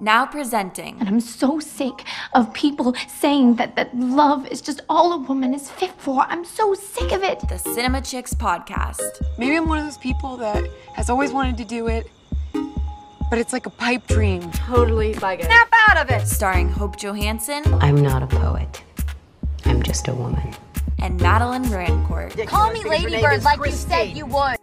Now presenting. And I'm so sick of people saying that, that love is just all a woman is fit for. I'm so sick of it. The Cinema Chicks podcast. Maybe I'm one of those people that has always wanted to do it, but it's like a pipe dream. Totally like it. Snap out of it! Starring Hope Johansson. I'm not a poet. I'm just a woman. And Madeline Rancourt. Call me Ladybird like you said you would.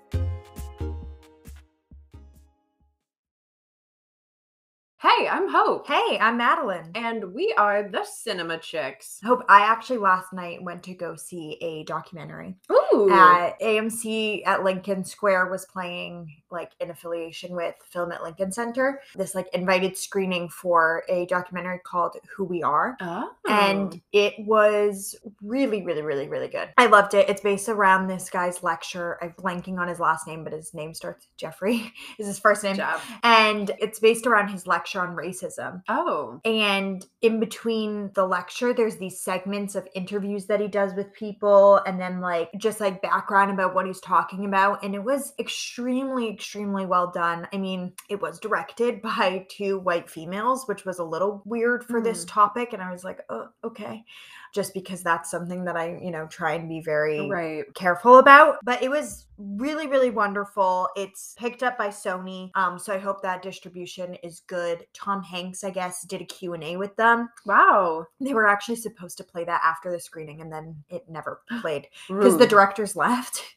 Hey, I'm Hope. Hey, I'm Madeline. And we are the Cinema Chicks. Hope, I actually last night went to go see a documentary. Ooh. At AMC at Lincoln Square was playing like in affiliation with Film at Lincoln Center. This like invited screening for a documentary called Who We Are. oh. And it was really, really, really, really good. I loved it. It's based around this guy's lecture. I'm blanking on his last name, but his name starts Jeffrey, is his first name. Jeff. And it's based around his lecture on racism. Oh. And in between the lecture, there's these segments of interviews that he does with people, and then like just like background about what he's talking about. And it was extremely, extremely well done. I mean, it was directed by two white females, which was a little weird for this mm. topic. And I was like, oh, okay. Just because that's something that I, you know, try and be very Right. careful about but it was really really wonderful. It's picked up by sony um so i hope that distribution is good. Tom hanks i guess did a q&a with them. Wow. they were actually supposed to play that after the screening and then it never played because the directors left.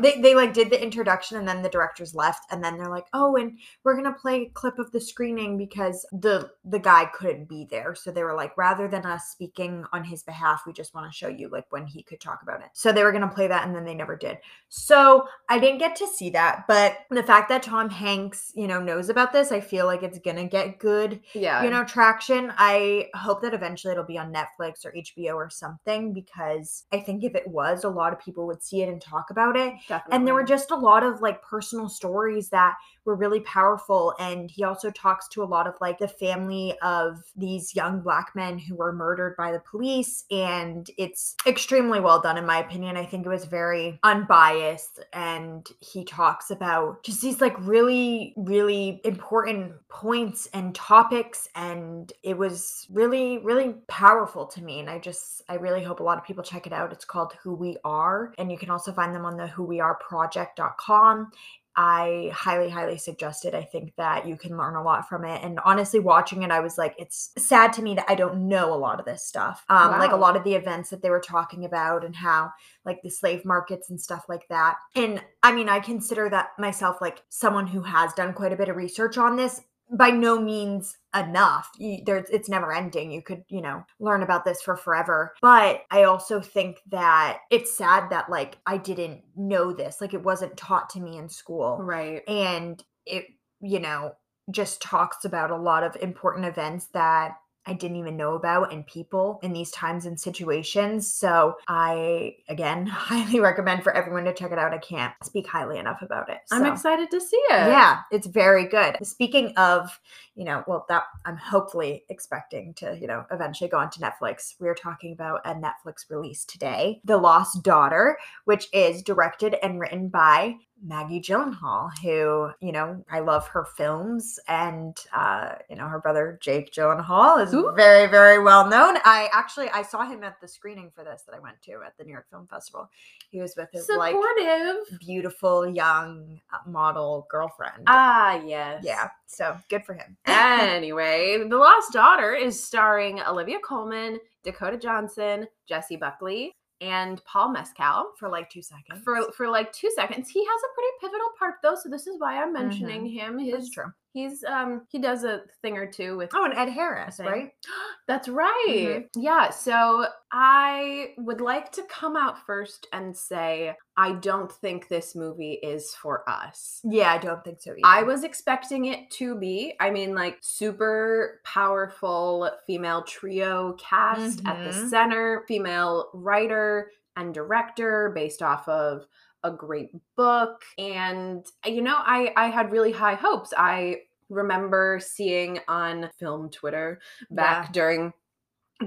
They, they like did the introduction and then the directors left and then they're like oh and we're gonna play a clip of the screening because the the guy couldn't be there. So they were like rather than us speaking on his behalf we just want to show you like when he could talk about it so they were gonna play that and then they never did so i didn't get to see that but the fact that tom hanks you know knows about this i feel like it's gonna get good Yeah. you know traction i hope that eventually it'll be on netflix or hbo or something because i think if it was a lot of people would see it and talk about it Definitely. and there were just a lot of like personal stories that were really powerful and he also talks to a lot of like the family of these young black men who were murdered by the police and it's extremely well done in my opinion. I think it was very unbiased and he talks about just these like really really important points and topics and it was really really powerful to me and i just i really hope a lot of people check it out. It's called who we are and you can also find them on the who we are project.com I highly, highly suggest it. I think that you can learn a lot from it. And honestly, watching it, I was like, it's sad to me that I don't know a lot of this stuff. Um, like a lot of the events that they were talking about and how like the slave markets and stuff like that. And I mean, I consider that myself like someone who has done quite a bit of research on this. By no means enough. You, there's it's never ending. You could, you know, learn about this for forever. But I also think that it's sad that like I didn't know this. Like it wasn't taught to me in school. Right. And it, you know, just talks about a lot of important events that I didn't even know about and people in these times and situations. So I again highly recommend for everyone to check it out. I can't speak highly enough about it. I'm excited to see it. yeah, it's very good. Speaking of, you know, well, that I'm hopefully expecting to, you know, eventually go onto Netflix. We are talking about a Netflix release today, The Lost Daughter, which is directed and written by Maggie Gyllenhaal, who, you know, I love her films, and uh, you know, her brother Jake Gyllenhaal is Ooh. very, very well known. I actually I saw him at the screening for this that I went to at the New York Film Festival. He was with his like Supportive. beautiful young uh, model girlfriend. Ah, yes. yeah, so good for him. anyway, The Lost Daughter is starring Olivia Colman, Dakota Johnson, Jessie Buckley, and Paul Mescal. for like two seconds. For for like two seconds, he has a pretty pivotal part though, so this is why I'm mentioning mm-hmm. him. That's His true. He's um he does a thing or two with Oh, and Ed Harris, right? That's right. Yeah. So I would like to come out first and say I don't think this movie is for us. Yeah, I don't think so either. I was expecting it to be. I mean, like super powerful female trio cast at the Mhm. center, female writer and director based off of a great book. And you know, I I had really high hopes. I remember seeing on film Twitter back Yeah. during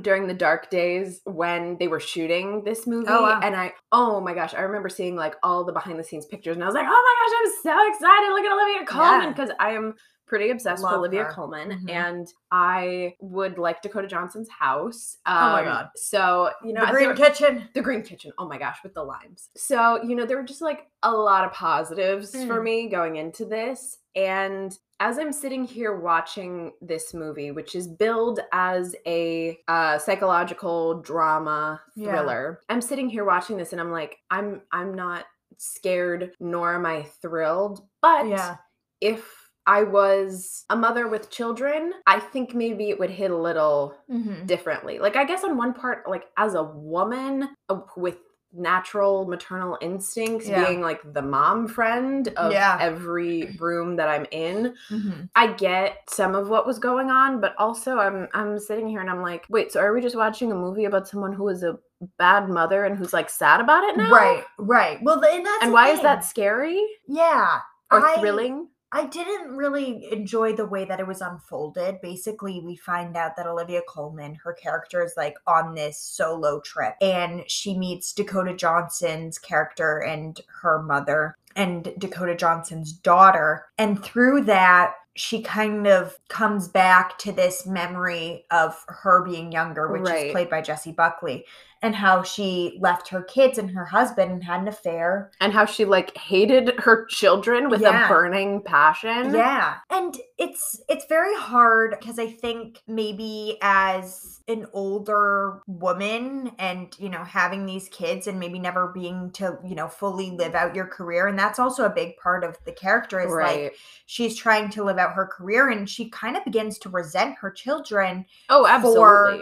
during the dark days when they were shooting this movie Oh, wow. and i oh my gosh i remember seeing like all the behind the scenes pictures and i was like oh my gosh i'm so excited look at olivia colman Yeah. because i am pretty obsessed Love with Olivia her. Colman, Mhm. and I would like Dakota Johnson's house. Um, Oh my God. So you know, the Green Kitchen. the green kitchen oh my gosh with the limes so you know there were just like a lot of positives for Mm. me going into this and as i'm sitting here watching this movie which is billed as a uh, psychological drama Yeah. thriller i'm sitting here watching this and i'm like i'm i'm not scared nor am i thrilled but Yeah. if i was a mother with children i think maybe it would hit a little Mm-hmm. differently. Like I guess on one part, like as a woman uh, with natural maternal instincts, Yeah. being like the mom friend of Yeah. every room that I'm in, Mm-hmm. I get some of what was going on, but also I'm I'm sitting here and I'm like, wait, so are we just watching a movie about someone who is a bad mother and who's like sad about it now? Right, right. Well, and that's And why is that scary Yeah. or I- thrilling? I didn't really enjoy the way that it was unfolded. Basically, we find out that Olivia Colman, her character, is like on this solo trip and she meets Dakota Johnson's character and her mother and Dakota Johnson's daughter. And through that, she kind of comes back to this memory of her being younger, which Right. is played by Jessie Buckley, and how she left her kids and her husband and had an affair And how she like hated her children with Yeah. a burning passion. Yeah. And it's it's very hard because I think maybe as an older woman and you know having these kids and maybe never being to, you know, fully live out your career and that's also a big part of the character is Right. like she's trying to live out her career and she kind of begins to resent her children oh, absolutely.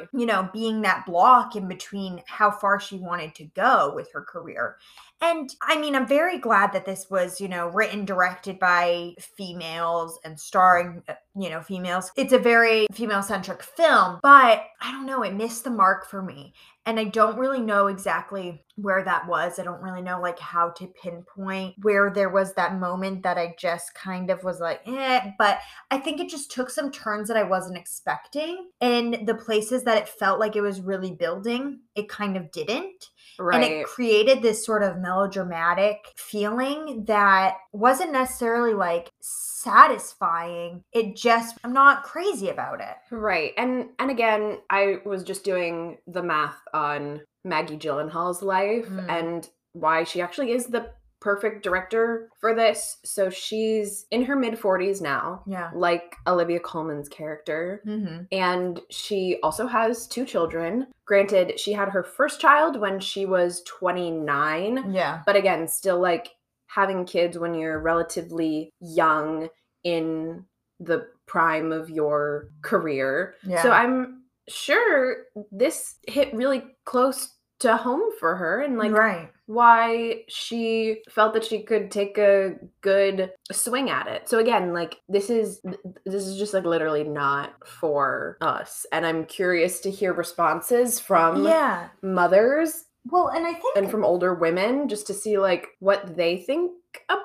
for you know being that block in between how far she wanted to go with her career and i mean i'm very glad that this was you know written directed by females and starring uh, you know females it's a very female centric film but i don't know it missed the mark for me and i don't really know exactly where that was i don't really know like how to pinpoint where there was that moment that i just kind of was like eh but I think it just took some turns that I wasn't expecting. And the places that it felt like it was really building, it kind of didn't. Right. And it created this sort of melodramatic feeling that wasn't necessarily like satisfying. It just, I'm not crazy about it. Right. And and again, I was just doing the math on Maggie Gyllenhaal's life Mm. and why she actually is the perfect director for this. So she's in her mid 40s now, Yeah. like Olivia Colman's character. Mm-hmm. And she also has two children. Granted, she had her first child when she was 29, Yeah. but again, still like having kids when you're relatively young in the prime of your career. Yeah. So I'm sure this hit really close to home for her and like right. why she felt that she could take a good swing at it. So again, like this is this is just like literally not for us. And I'm curious to hear responses from Yeah. mothers Well, and I think and from older women just to see like what they think about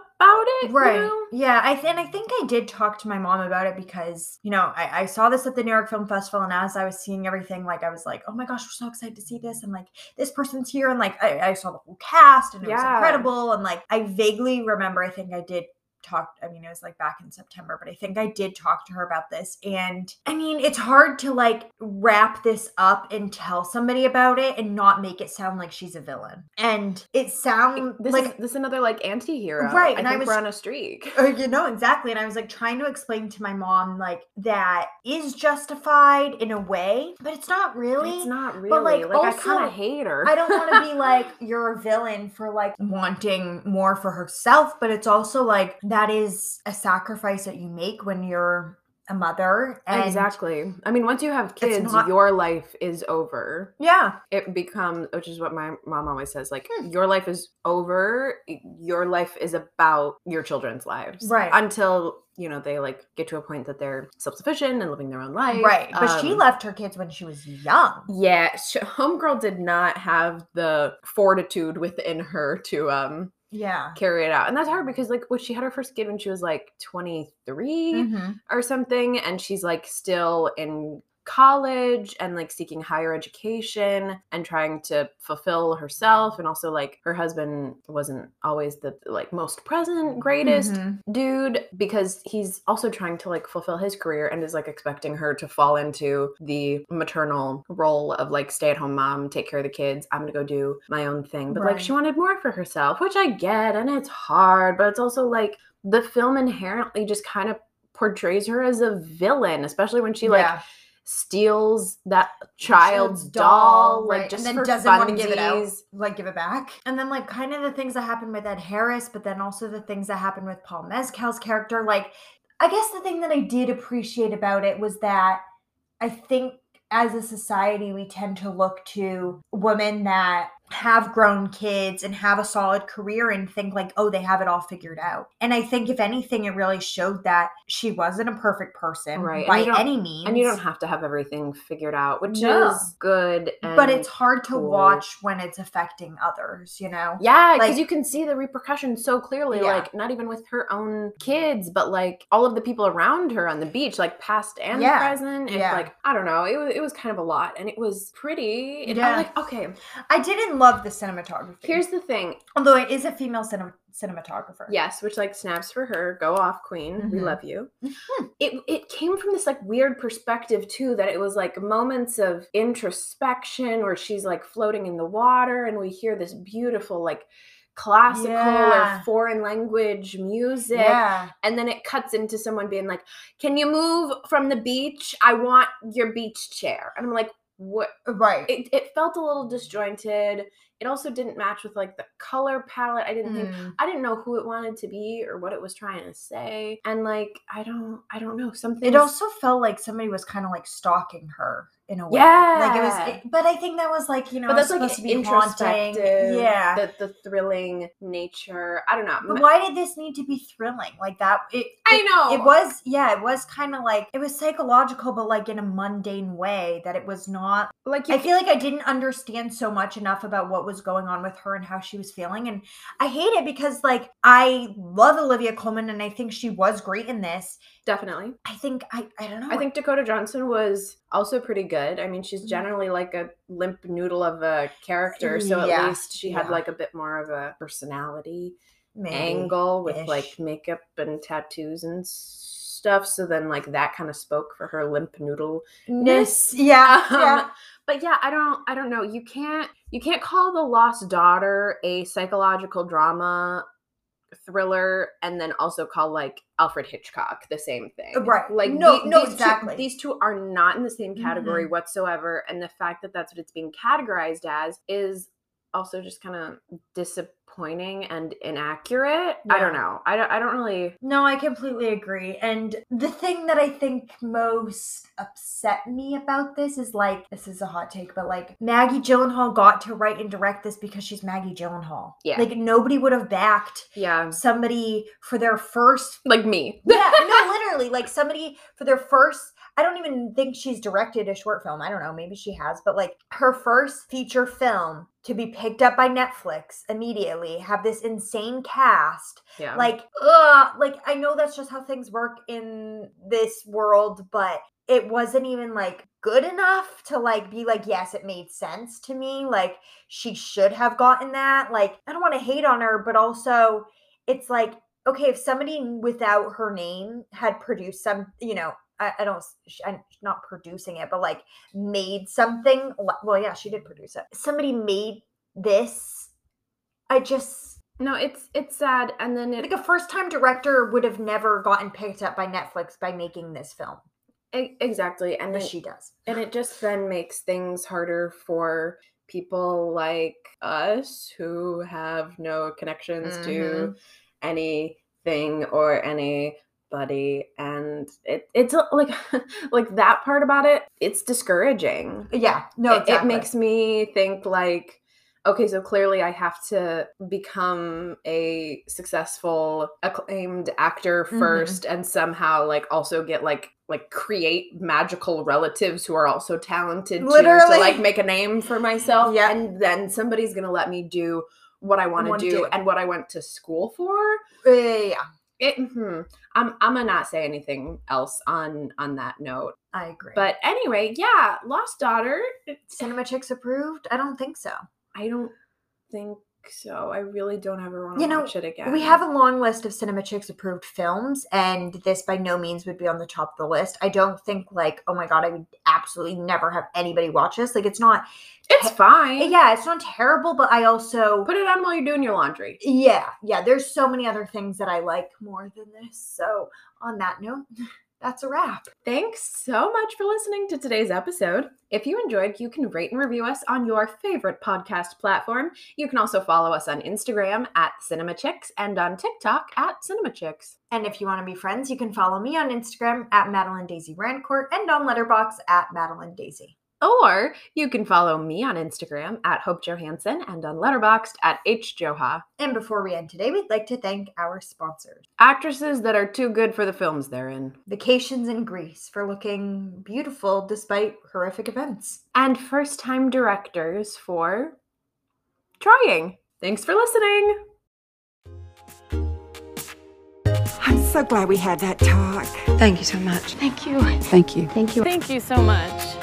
it. you right know? yeah i th- and i think i did talk to my mom about it because you know I-, I saw this at the new york film festival and as i was seeing everything like i was like oh my gosh we're so excited to see this and like this person's here and like i, I saw the whole cast and it was incredible and like i vaguely remember i think i did talk i mean it was like back in september but i think i did talk to her about this and i mean it's hard to like wrap this up and tell somebody about it and not make it sound like she's a villain and it sounds This like is this is another like anti-hero. Right, I and I was- we're on a streak. uh, you know exactly and i was like trying to explain to my mom like that is justified in a way but it's not really It's not really but, like, like, I kind of hate her. i don't want to be like you're a villain for like wanting more for herself but it's also like that is a sacrifice that you make when you're a mother and exactly. I mean, once you have kids, not- your life is over. yeah It becomes, which is what my mom always says, like Hmm. your life is over. Your life is about your children's lives, Right. Until you know they like get to a point that they're self-sufficient and living their own life, right but she Um, left her kids when she was young Yeah, homegirl did not have the fortitude within her to um yeah carry it out, and that's hard because like, what she had her first kid when she was like twenty Mhm. or something, and she's like still in college and like seeking higher education and trying to fulfill herself and also like her husband wasn't always the like most present greatest Mhm. dude because he's also trying to like fulfill his career and is like expecting her to fall into the maternal role of like stay at home mom take care of the kids i'm gonna go do my own thing but like she wanted more for herself which i get and it's hard but it's also like the film inherently just kind of portrays her as a villain especially when she like Yeah. Steals that child's doll, like right, just and then for doesn't want to give it out, like give it back. And then like kind of the things that happened with Ed Harris, but then also the things that happened with Paul Mescal's character. Like, I guess the thing that I did appreciate about it was that I think as a society we tend to look to women that have grown kids and have a solid career and think like oh they have it all figured out and i think if anything it really showed that she wasn't a perfect person Right, by any means And you don't have to have everything figured out, which No. is good. And but it's hard to cool. watch when it's affecting others you know Yeah, because like- you can see the repercussions so clearly, Yeah. like not even with her own kids, but like all of the people around her on the beach, like past and Yeah, present. It's yeah. like I don't know, it was it was kind of a lot, and it was pretty. And Yeah. I'm like, okay, i didn't love the cinematography here's the thing. although it is a female cinem- cinematographer Yes, which like snaps for her. Go off, queen. We Mhm. love you. Mhm. It it came from this like weird perspective too that it was like moments of introspection where she's like floating in the water and we hear this beautiful like classical Yeah. or foreign language music yeah and then it cuts into someone being like, "Can you move from the beach? I want your beach chair." And I'm like, "What?" right It, it felt a little disjointed. It also didn't match with like the color palette. I didn't think Mm. I didn't know who it wanted to be or what it was trying to say. And like I don't I don't know something. it also felt like somebody was kind of like stalking her in a way Yeah, like it was it- but i think that was like you know but that's like supposed to be haunting yeah The the thrilling nature. I don't know. but why did this need to be thrilling like that it, I it- know. it was yeah it was kind of like it was psychological but like in a mundane way that it was not like you I feel like I didn't understand so much enough about what was going on with her and how she was feeling. And I hate it because, like, I love Olivia Colman and I think she was great in this. definitely. I think, I, I don't know. I think Dakota Johnson was also pretty good. I mean, she's generally like a limp noodle of a character, so at Yeah, least she had yeah. like a bit more of a personality Maybe. angle with like makeup and tattoos and stuff. So then, like that kind of spoke for her limp noodle Ness. Yeah. um, yeah. But yeah i don't i don't know you can't you can't call the lost daughter a psychological drama thriller and then also call like alfred hitchcock the same thing Right. like No, the- no, these two- exactly. these two are not in the same category Mm-hmm. whatsoever and the fact that that's what it's being categorized as is also just kind of disappointing and inaccurate i don't know I don't, I don't really No, I completely agree. And the thing that I think most upset me about this is like, this is a hot take, but like Maggie Gyllenhaal got to write and direct this because she's Maggie Gyllenhaal. Yeah. Like nobody would have backed yeah somebody for their first like me yeah, no, literally, like somebody for their first. I don't even think she's directed a short film. I don't know, maybe she has, but like her first feature film to be picked up by Netflix immediately, have this insane cast. yeah Like, ugh, like I know that's just how things work in this world, but it wasn't even like good enough to like be like, yes, it made sense to me. Like she should have gotten that. Like, I don't want to hate on her, but also it's like okay, if somebody without her name had produced some, you know, I, I don't, I'm not producing it, but like made something. Well, yeah, she did produce it. Somebody made this. I just no it's it's sad and then it like a first time director would have never gotten picked up by Netflix by making this film, E- exactly and it, she does. and it just then makes things harder for people like us who have no connections to mm-hmm. anything or anybody and it it's like like that part about it it's discouraging. Yeah, no, it, it makes me think like okay so clearly i have to become a successful acclaimed actor Mhm. 1st and somehow like also get like like create magical relatives who are also talented too, Literally. to like make a name for myself Yeah. and then somebody's gonna let me do what i want to do do. and what i went to school for yeah. it, hmm, I'm I'm gonna not say anything else on on that note. I agree. But anyway, yeah, Lost Daughter. Cinema Chicks approved? I don't think so. I don't think so. I really don't ever want to You know, watch it again. We have a long list of Cinema Chicks approved films, and this by no means would be on the top of the list. I don't think like, oh my god, I would absolutely never have anybody watch this. Like, it's not. It's fine. Yeah, it's not terrible, but I also Put it on while you're doing your laundry. Yeah, yeah. There's so many other things that I like more than this. So on that note, that's a wrap. Thanks so much for listening to today's episode. If you enjoyed, you can rate and review us on your favorite podcast platform. You can also follow us on Instagram at CinemaChicks and on TikTok at CinemaChicks. And if you want to be friends, you can follow me on Instagram at Madeline Daisy Rancourt and on Letterboxd at Madeline Daisy. Or you can follow me on Instagram at Hope Johansson and on Letterboxd at HJoha. And before we end today, we'd like to thank our sponsors. Actresses that are too good for the films they're in. Vacations in Greece for looking beautiful despite horrific events. And first time directors for trying. Thanks for listening. I'm so glad we had that talk. Thank you so much. Thank you. Thank you. Thank you. Thank you so much.